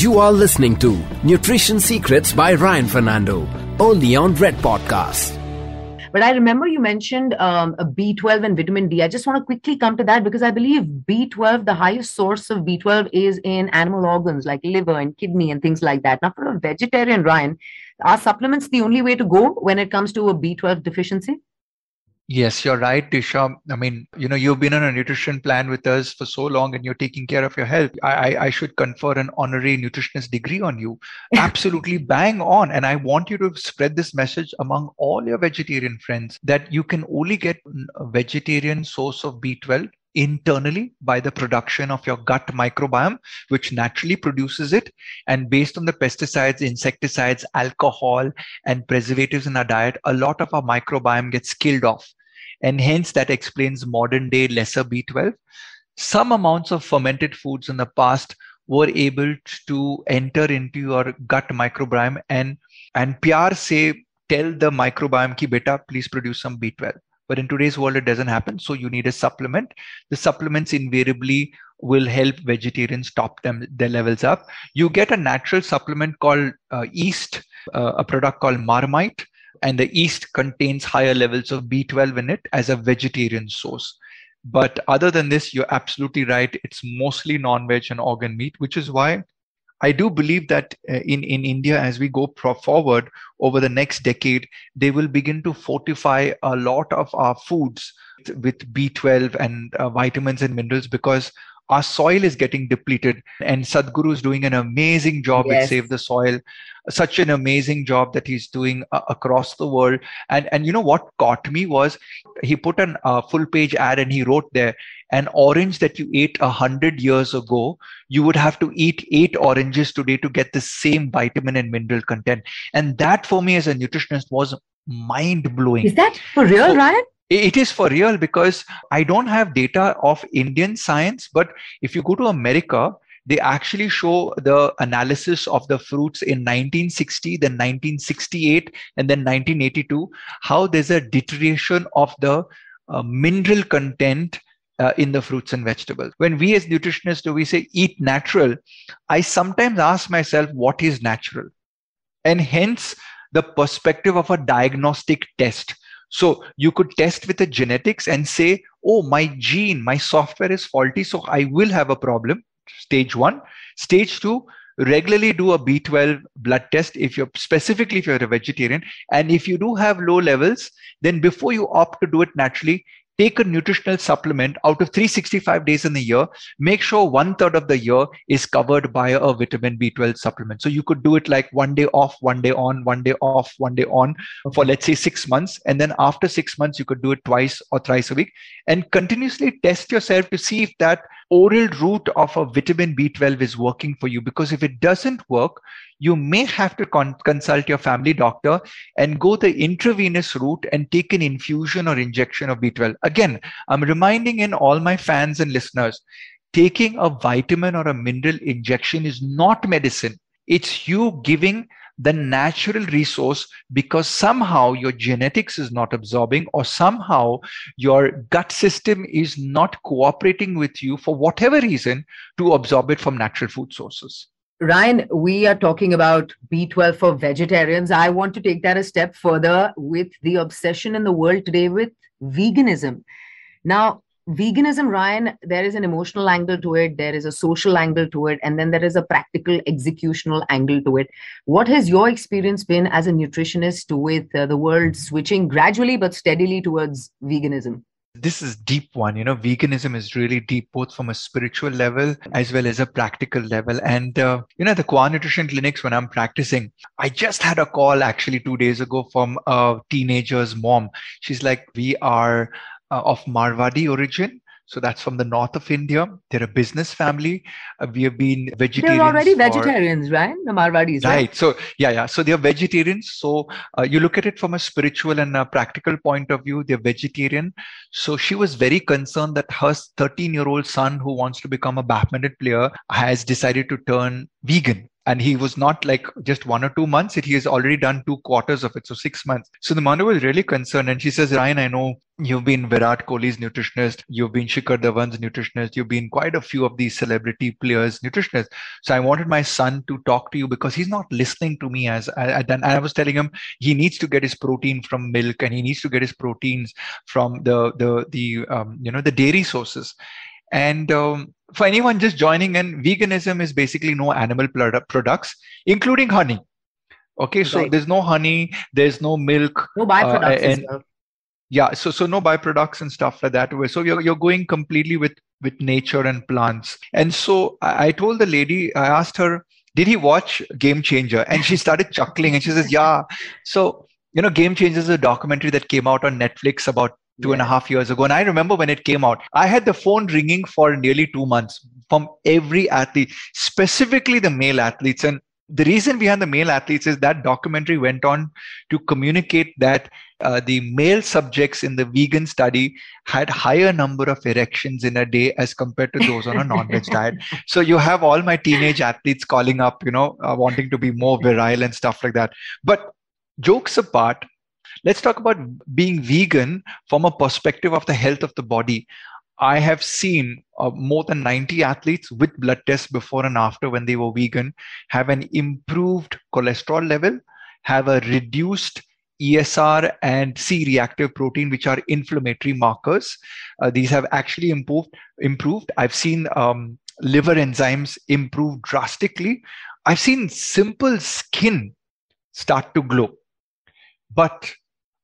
You are listening to Nutrition Secrets by Ryan Fernando, only on Red Podcast. But I remember you mentioned um, a B12 and vitamin D. I just want to quickly come to that because I believe B12, the highest source of B12 is in animal organs like liver and kidney and things like that. Now, for a vegetarian, Ryan, are supplements the only way to go when it comes to a B12 deficiency? Yes, you're right, Disha. I mean, you know, you've been on a nutrition plan with us for so long and you're taking care of your health. I, I should confer an honorary nutritionist degree on you. Absolutely bang on. And I want you to spread this message among all your vegetarian friends that you can only get a vegetarian source of B12 internally by the production of your gut microbiome, which naturally produces it. And based on the pesticides, insecticides, alcohol, and preservatives in our diet, a lot of our microbiome gets killed off. And hence, that explains modern day lesser B12. Some amounts of fermented foods in the past were able to enter into your gut microbiome and and pyar say tell the microbiome ki beta please produce some b12 but in today's world, it doesn't happen. So you need a supplement. The supplements invariably will help vegetarians top them their levels up. You get a natural supplement called uh, yeast, uh, a product called Marmite, and the yeast contains higher levels of B12 in it as a vegetarian source. But other than this, you're absolutely right. It's mostly non-veg and organ meat, which is why I do believe that uh, in, in India, as we go forward over the next decade, they will begin to fortify a lot of our foods with B12 and uh, vitamins and minerals because our soil is getting depleted and sadhguru is doing an amazing job yes. with save the soil such an amazing job that he's doing uh, across the world. And and you know what caught me was he put a uh, full page ad and he wrote there an orange that you ate a hundred years ago you would have to eat eight oranges today to get the same vitamin and mineral content. And that for me as a nutritionist was mind blowing is that for real so, ryan it is for real because I don't have data of Indian science, but if you go to America, they actually show the analysis of the fruits in 1960, then 1968, and then 1982, how there's a deterioration of the uh, mineral content uh, in the fruits and vegetables. When we as nutritionists do we say eat natural, I sometimes ask myself what is natural? And hence the perspective of a diagnostic test so you could test with the genetics and say, oh, my gene, my software is faulty, so I will have a problem. Stage one. Stage two, regularly do a B12 blood test if you're specifically if you're a vegetarian. And if you do have low levels, then before you opt to do it naturally, take a nutritional supplement out of 365 days in the year make sure one third of the year is covered by a vitamin b12 supplement. So you could do it like one day off one day on one day off one day on for let's say six months. And then after six months you could do it twice or thrice a week. And continuously test yourself to see if that oral route of a vitamin b12 is working for you because if it doesn't work you may have to con- consult your family doctor and go the intravenous route and take an infusion or injection of B12. Again, I'm reminding in all my fans and listeners, taking a vitamin or a mineral injection is not medicine. It's you giving the natural resource because somehow your genetics is not absorbing or somehow your gut system is not cooperating with you for whatever reason to absorb it from natural food sources. Ryan, we are talking about B12 for vegetarians. I want to take that a step further with the obsession in the world today with veganism. Now, veganism, Ryan, there is an emotional angle to it, there is a social angle to it, and then there is a practical executional angle to it. What has your experience been as a nutritionist with uh, the world switching gradually but steadily towards veganism? this is deep one you know veganism is really deep both from a spiritual level as well as a practical level and uh, you know the Qua nutrition clinics when i'm practicing i just had a call actually two days ago from a teenager's mom she's like we are uh, of marwadi origin so that's from the north of India. They're a business family. Uh, we have been vegetarians. They're already for, vegetarians, right? The Marwadis. Right. right. So yeah, yeah. So they're vegetarians. So uh, you look at it from a spiritual and a practical point of view. They're vegetarian. So she was very concerned that her 13-year-old son, who wants to become a badminton player, has decided to turn vegan and he was not like just one or two months. It he has already done two quarters of it so six months. So the mother was really concerned and she says ryan i know you've been virat kohli's nutritionist. You've been shikhar dhawan's nutritionist. You've been quite a few of these celebrity players nutritionist so i wanted my son to talk to you because he's not listening to me as I, and i was telling him he needs to get his protein from milk and he needs to get his proteins from the the the um, you know the dairy sources. And um, for anyone just joining in, veganism is basically no animal product, products, including honey. Okay, so right. there's no honey, there's no milk, no byproducts, uh, and yeah, so so no byproducts and stuff like that. So you're you're going completely with with nature and plants. And so I, I told the lady, I asked her, did he watch Game Changer? And she started chuckling, and she says, yeah. So you know, Game Changer is a documentary that came out on Netflix about two yeah. and a half years ago. And I remember when it came out, I had the phone ringing for nearly two months from every athlete, specifically the male athletes. And the reason behind the male athletes is that documentary went on to communicate that uh, the male subjects in the vegan study had higher number of erections in a day as compared to those on a non-veg diet so you have all my teenage athletes calling up you know uh, wanting to be more virile and stuff like that but jokes apart Let's talk about being vegan from a perspective of the health of the body. I have seen uh, more than 90 athletes with blood tests before and after when they were vegan have an improved cholesterol level, have a reduced ESR and C reactive protein, which are inflammatory markers. Uh, these have actually improved. Improved. I've seen um, liver enzymes improve drastically. I've seen simple skin start to glow. But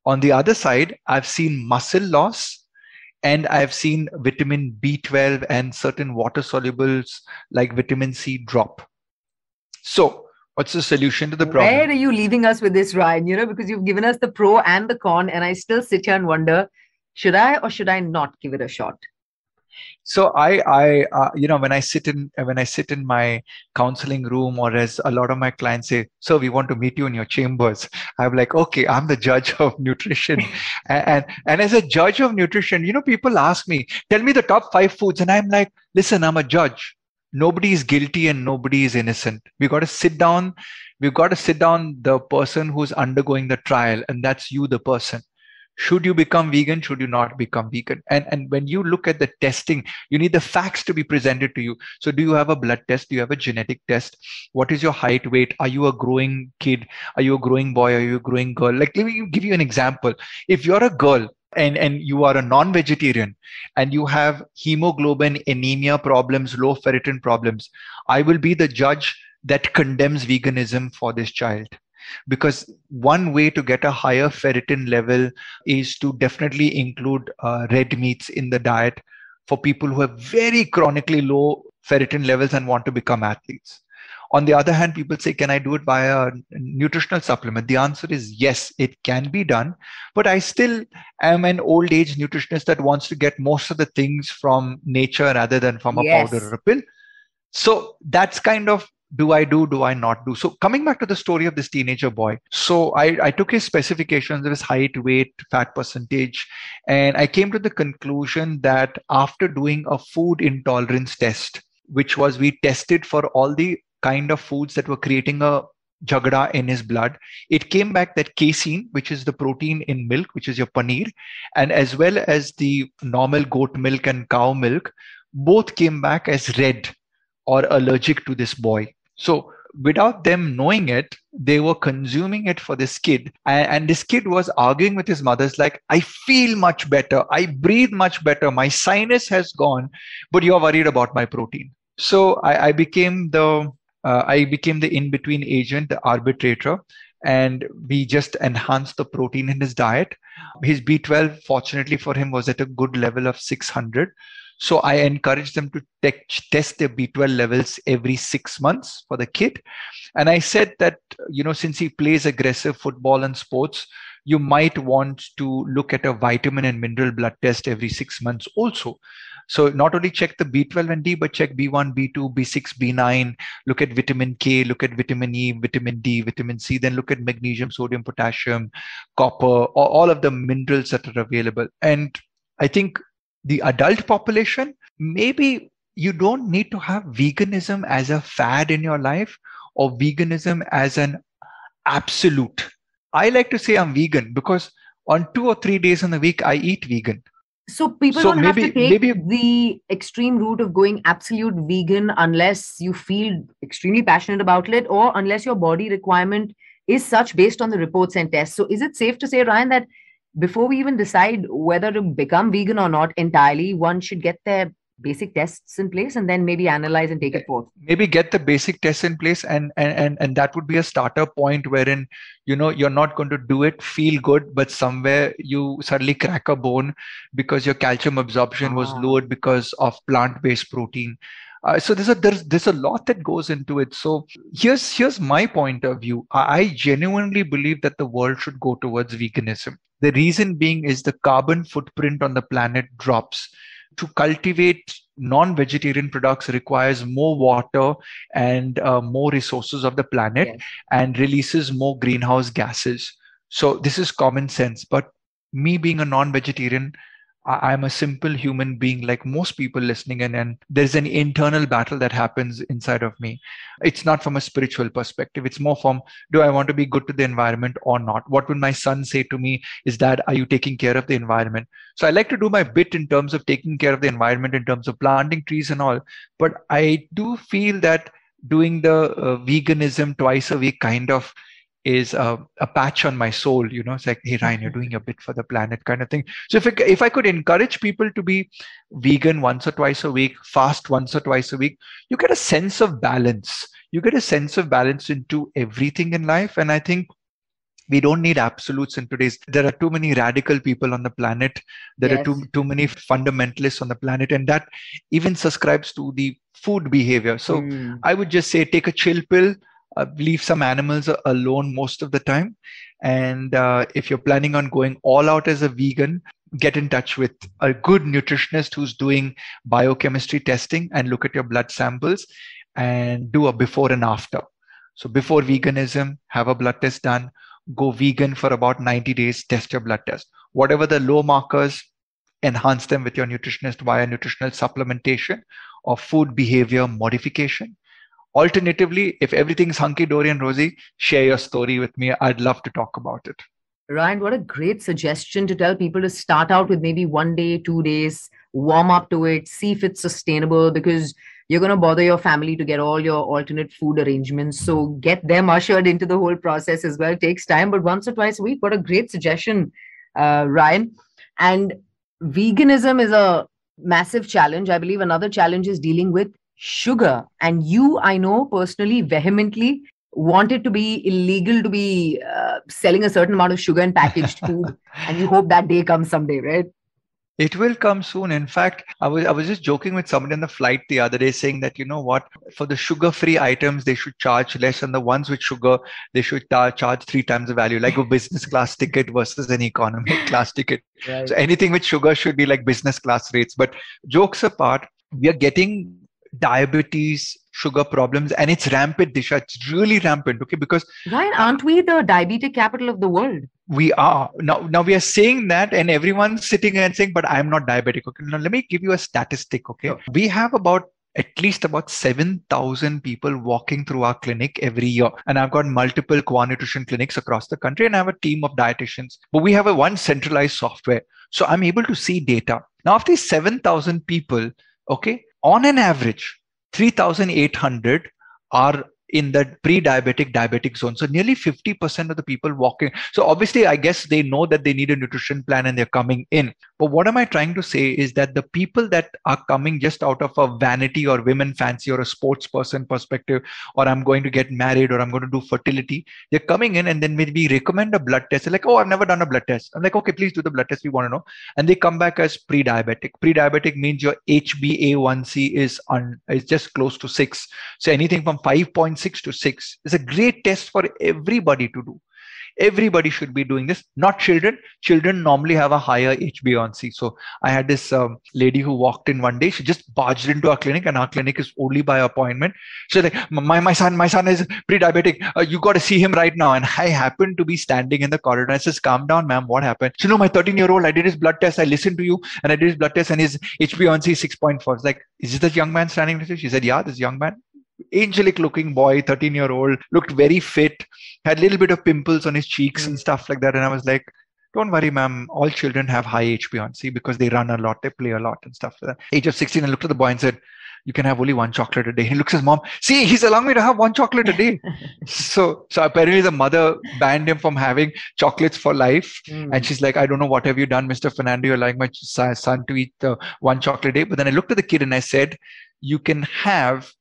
on the other side, I've seen muscle loss and I've seen vitamin B12 and certain water solubles like vitamin C drop. So, what's the solution to the problem? Where are you leaving us with this, Ryan? You know, because you've given us the pro and the con, and I still sit here and wonder should I or should I not give it a shot? So i i uh, you know when i sit in when i sit in my counseling room or as a lot of my clients say so we want to meet you in your chambers i'm like okay i'm the judge of nutrition. And, and and as a judge of nutrition you know people ask me tell me the top 5 foods and i'm like listen i'm a judge. Nobody is guilty and nobody is innocent. We got to sit down we've got to sit down the person who's undergoing the trial and that's you the person should you become vegan? Should you not become vegan? And and when you look at the testing you need the facts to be presented to you. So do you have a blood test? Do you have a genetic test? What is your height weight? Are you a growing kid? Are you a growing boy? Are you a growing girl? Like let me give you an example. If you're a girl and and you are a non-vegetarian and you have hemoglobin anemia problems low ferritin problems i will be the judge that condemns veganism for this child because one way to get a higher ferritin level is to definitely include uh, red meats in the diet for people who have very chronically low ferritin levels and want to become athletes. On the other hand people say can i do it via a nutritional supplement? The answer is yes it can be done. But i still am an old age nutritionist that wants to get most of the things from nature rather than from a yes. powder or a pill so that's kind of do I do, do I not do? So coming back to the story of this teenager boy. So I, I took his specifications of his height, weight, fat percentage, and I came to the conclusion that after doing a food intolerance test, which was we tested for all the kind of foods that were creating a jagada in his blood. It came back that casein, which is the protein in milk, which is your paneer, and as well as the normal goat milk and cow milk, both came back as red or allergic to this boy. So without them knowing it, they were consuming it for this kid. And, and, this kid was arguing with his mother's like, I feel much better. I breathe much better. My sinus has gone, but you're worried about my protein. So I, I became the uh, I became the in-between agent, the arbitrator, and we just enhanced the protein in his diet. His B12, fortunately for him, was at a good level of 600. So I encourage them to te- test their B12 levels every six months for the kid. And I said that, you know, since he plays aggressive football and sports, you might want to look at a vitamin and mineral blood test every six months also. So not only check the B12 and D, but check B1, B2, B6, B9, look at vitamin K, look at vitamin E, vitamin D, vitamin C, then look at magnesium, sodium, potassium, copper, all of the minerals that are available. And I think the adult population, maybe you don't need to have veganism as a fad in your life. or veganism as an absolute. I like to say I'm vegan because on two or three days in the week, I eat vegan. So people so don't maybe, have to take maybe, the extreme route of going absolute vegan unless you feel extremely passionate about it or unless your body requirement is such based on the reports and tests. So is it safe to say, Ryan, that before we even decide whether to become vegan or not entirely, one should get their basic tests in place and then maybe analyze and take it forth maybe get the basic tests in place and and and, and that would be a starter point wherein you know you're not going to do it feel good but somewhere you suddenly crack a bone because your calcium absorption ah. was lowered because of plant-based protein uh, so there's a there's there's a lot that goes into it. So here's here's my point of view. I genuinely believe that the world should go towards veganism. The reason being is the carbon footprint on the planet drops. To cultivate non-vegetarian products requires more water and uh, more resources of the planet yes. and releases more greenhouse gases. So this is common sense. But me being a non-vegetarian I'm a simple human being like most people listening in, and there's an internal battle that happens inside of me. It's not from a spiritual perspective. It's more from do I want to be good to the environment or not? What would my son say to me is that are you taking care of the environment? So I like to do my bit in terms of taking care of the environment, in terms of planting trees and all. But I do feel that doing the uh, veganism twice a week kind of is a, a, patch on my soul you know it's like hey ryan you're doing a bit for the planet kind of thing so if, if i could encourage people to be vegan once or twice a week fast once or twice a week you get a sense of balance you get a sense of balance into everything in life and i think we don't need absolutes in today's there are too many radical people on the planet there yes. are too too many fundamentalists on the planet and that even subscribes to the food behavior so mm. i would just say take a chill pill uh, leave some animals alone most of the time. And uh, if you're planning on going all out as a vegan, get in touch with a good nutritionist who's doing biochemistry testing and look at your blood samples and do a before and after. So before veganism, have a blood test done. Go vegan for about 90 days, test your blood test. Whatever the low markers, enhance them with your nutritionist via nutritional supplementation or food behavior modification Alternatively, if everything's hunky dory and rosy, share your story with me. I'd love to talk about it. Ryan, what a great suggestion to tell people to start out with maybe one day, two days, warm up to it, see if it's sustainable because you're going to bother your family to get all your alternate food arrangements. So get them ushered into the whole process as well. It takes time, but once or twice a week. What a great suggestion, uh, Ryan. And veganism is a massive challenge. I believe another challenge is dealing with sugar. And you, I know personally, vehemently want it to be illegal to be uh, selling a certain amount of sugar in packaged food. and you hope that day comes someday, right? It will come soon. In fact, I was I was just joking with somebody on the flight the other day, saying that you know what, for the sugar-free items they should charge less, and the ones with sugar they should charge three times the value, like a business class ticket versus an economy class ticket. Right. So anything with sugar should be like business class rates. But jokes apart, we are getting diabetes, sugar problems, and it's rampant, Disha. It's really rampant, okay? Because Ryan, aren't we the diabetic capital of the world? We are. Now, now we are saying that, and everyone's sitting and saying, but I'm not diabetic. Okay. Now let me give you a statistic, okay? Sure. We have about at least about 7,000 people walking through our clinic every year. And I've got multiple Qua Nutrition clinics across the country, and I have a team of dietitians. But we have a one centralized software. So I'm able to see data. Now, of these 7,000 people, okay, on an average, 3,800 are in the pre-diabetic diabetic zone. So nearly 50% of the people walking so obviously i guess they know that they need a nutrition plan and they're coming in. But what am i trying to say is that the people that are coming just out of a vanity or women fancy or a sports person perspective or i'm going to get married or i'm going to do fertility they're coming in and then maybe recommend a blood test they're like oh i've never done a blood test. I'm like okay please do the blood test. We want to know. And they come back as pre-diabetic. Pre-diabetic means your hba1c is on is just close to 6 so anything from 5. 6 to 6 is a great test for everybody to do. Everybody should be doing this not children. Children normally have a higher hba1c so i had this um, lady who walked in one day. She just barged into our clinic and our clinic is only by appointment. So like my, my son my son is pre-diabetic. Uh, you got to see him right now. And i happened to be standing in the corridor i says calm down ma'am. What happened? She know my 13 year old i did his blood test. I listened to you and i did his blood test and his hba1c is 6.4 it's like is this young man standing next you? She said yeah this young man angelic looking boy 13 year old looked very fit had a little bit of pimples on his cheeks mm. and stuff like that and i was like don't worry ma'am all children have high hb1c because they run a lot they play a lot and stuff like that age of 16 i looked at the boy and said you can have only one chocolate a day. He looks at his mom. See, he's allowing me to have one chocolate a day. so, so apparently the mother banned him from having chocolates for life. Mm. And she's like, I don't know what have you done, Mr. Fernando. You're like my son to eat uh, one chocolate a day. But then I looked at the kid and I said, you can have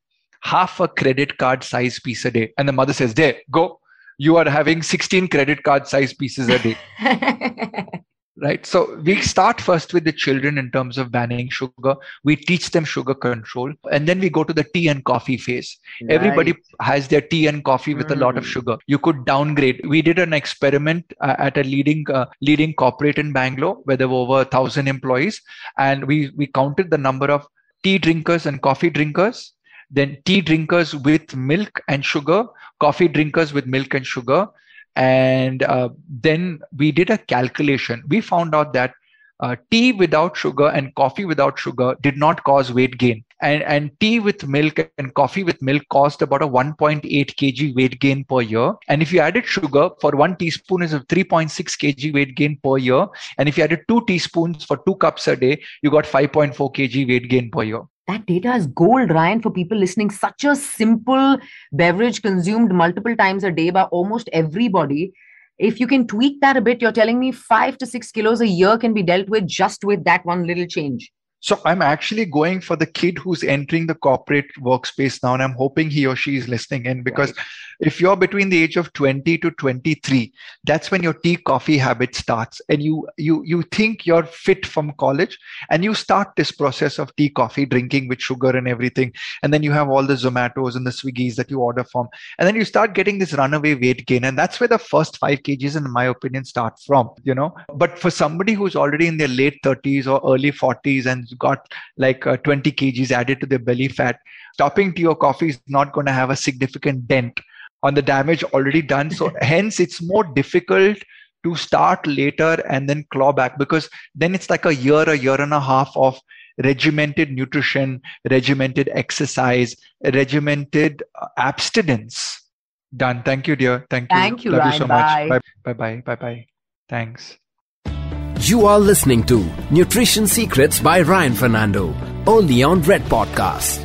half a credit card size piece a day. And the mother says, there, go. You are having 16 credit card size pieces a day. right so we start first with the children in terms of banning sugar we teach them sugar control and then we go to the tea and coffee phase right. everybody has their tea and coffee with mm. a lot of mm. sugar you could downgrade we did an experiment uh, at a leading uh, leading corporate in bangalore where there were over a thousand employees and we we counted the number of tea drinkers and coffee drinkers then tea drinkers with milk and sugar coffee drinkers with milk and sugar and uh, then we did a calculation. We found out that uh, tea without sugar and coffee without sugar did not cause weight gain. And, and tea with milk and coffee with milk caused about a 1.8 kg weight gain per year. And if you added sugar for one teaspoon is a 3.6 kg weight gain per year. And if you added two teaspoons for two cups a day, you got 5.4 kg weight gain per year that data is gold, Ryan, for people listening. Such a simple beverage consumed multiple times a day by almost everybody. If you can tweak that a bit, you're telling me five to six kilos a year can be dealt with just with that one little change. So I'm actually going for the kid who's entering the corporate workspace now, and I'm hoping he or she is listening in because right. if you're between the age of 20 to 23 that's when your tea coffee habit starts and you you you think you're fit from college and you start this process of tea coffee drinking with sugar and everything and then you have all the zomatos and the swiggies that you order from and then you start getting this runaway weight gain and that's where the first 5 kgs in my opinion start from you know. But for somebody who's already in their late 30s or early 40s and got like uh, 20 kgs added to their belly fat stopping to your coffee is not going to have a significant dent on the damage already done. So hence it's more difficult to start later and then claw back because then it's like a year, a year and a half of regimented nutrition, regimented exercise, regimented uh, abstinence. Done. Thank you, dear. Thank you. Thank you. Love Ryan. you so bye. much. Bye bye. Bye bye. Thanks. You are listening to Nutrition Secrets by Ryan Fernando, only on Red Podcast.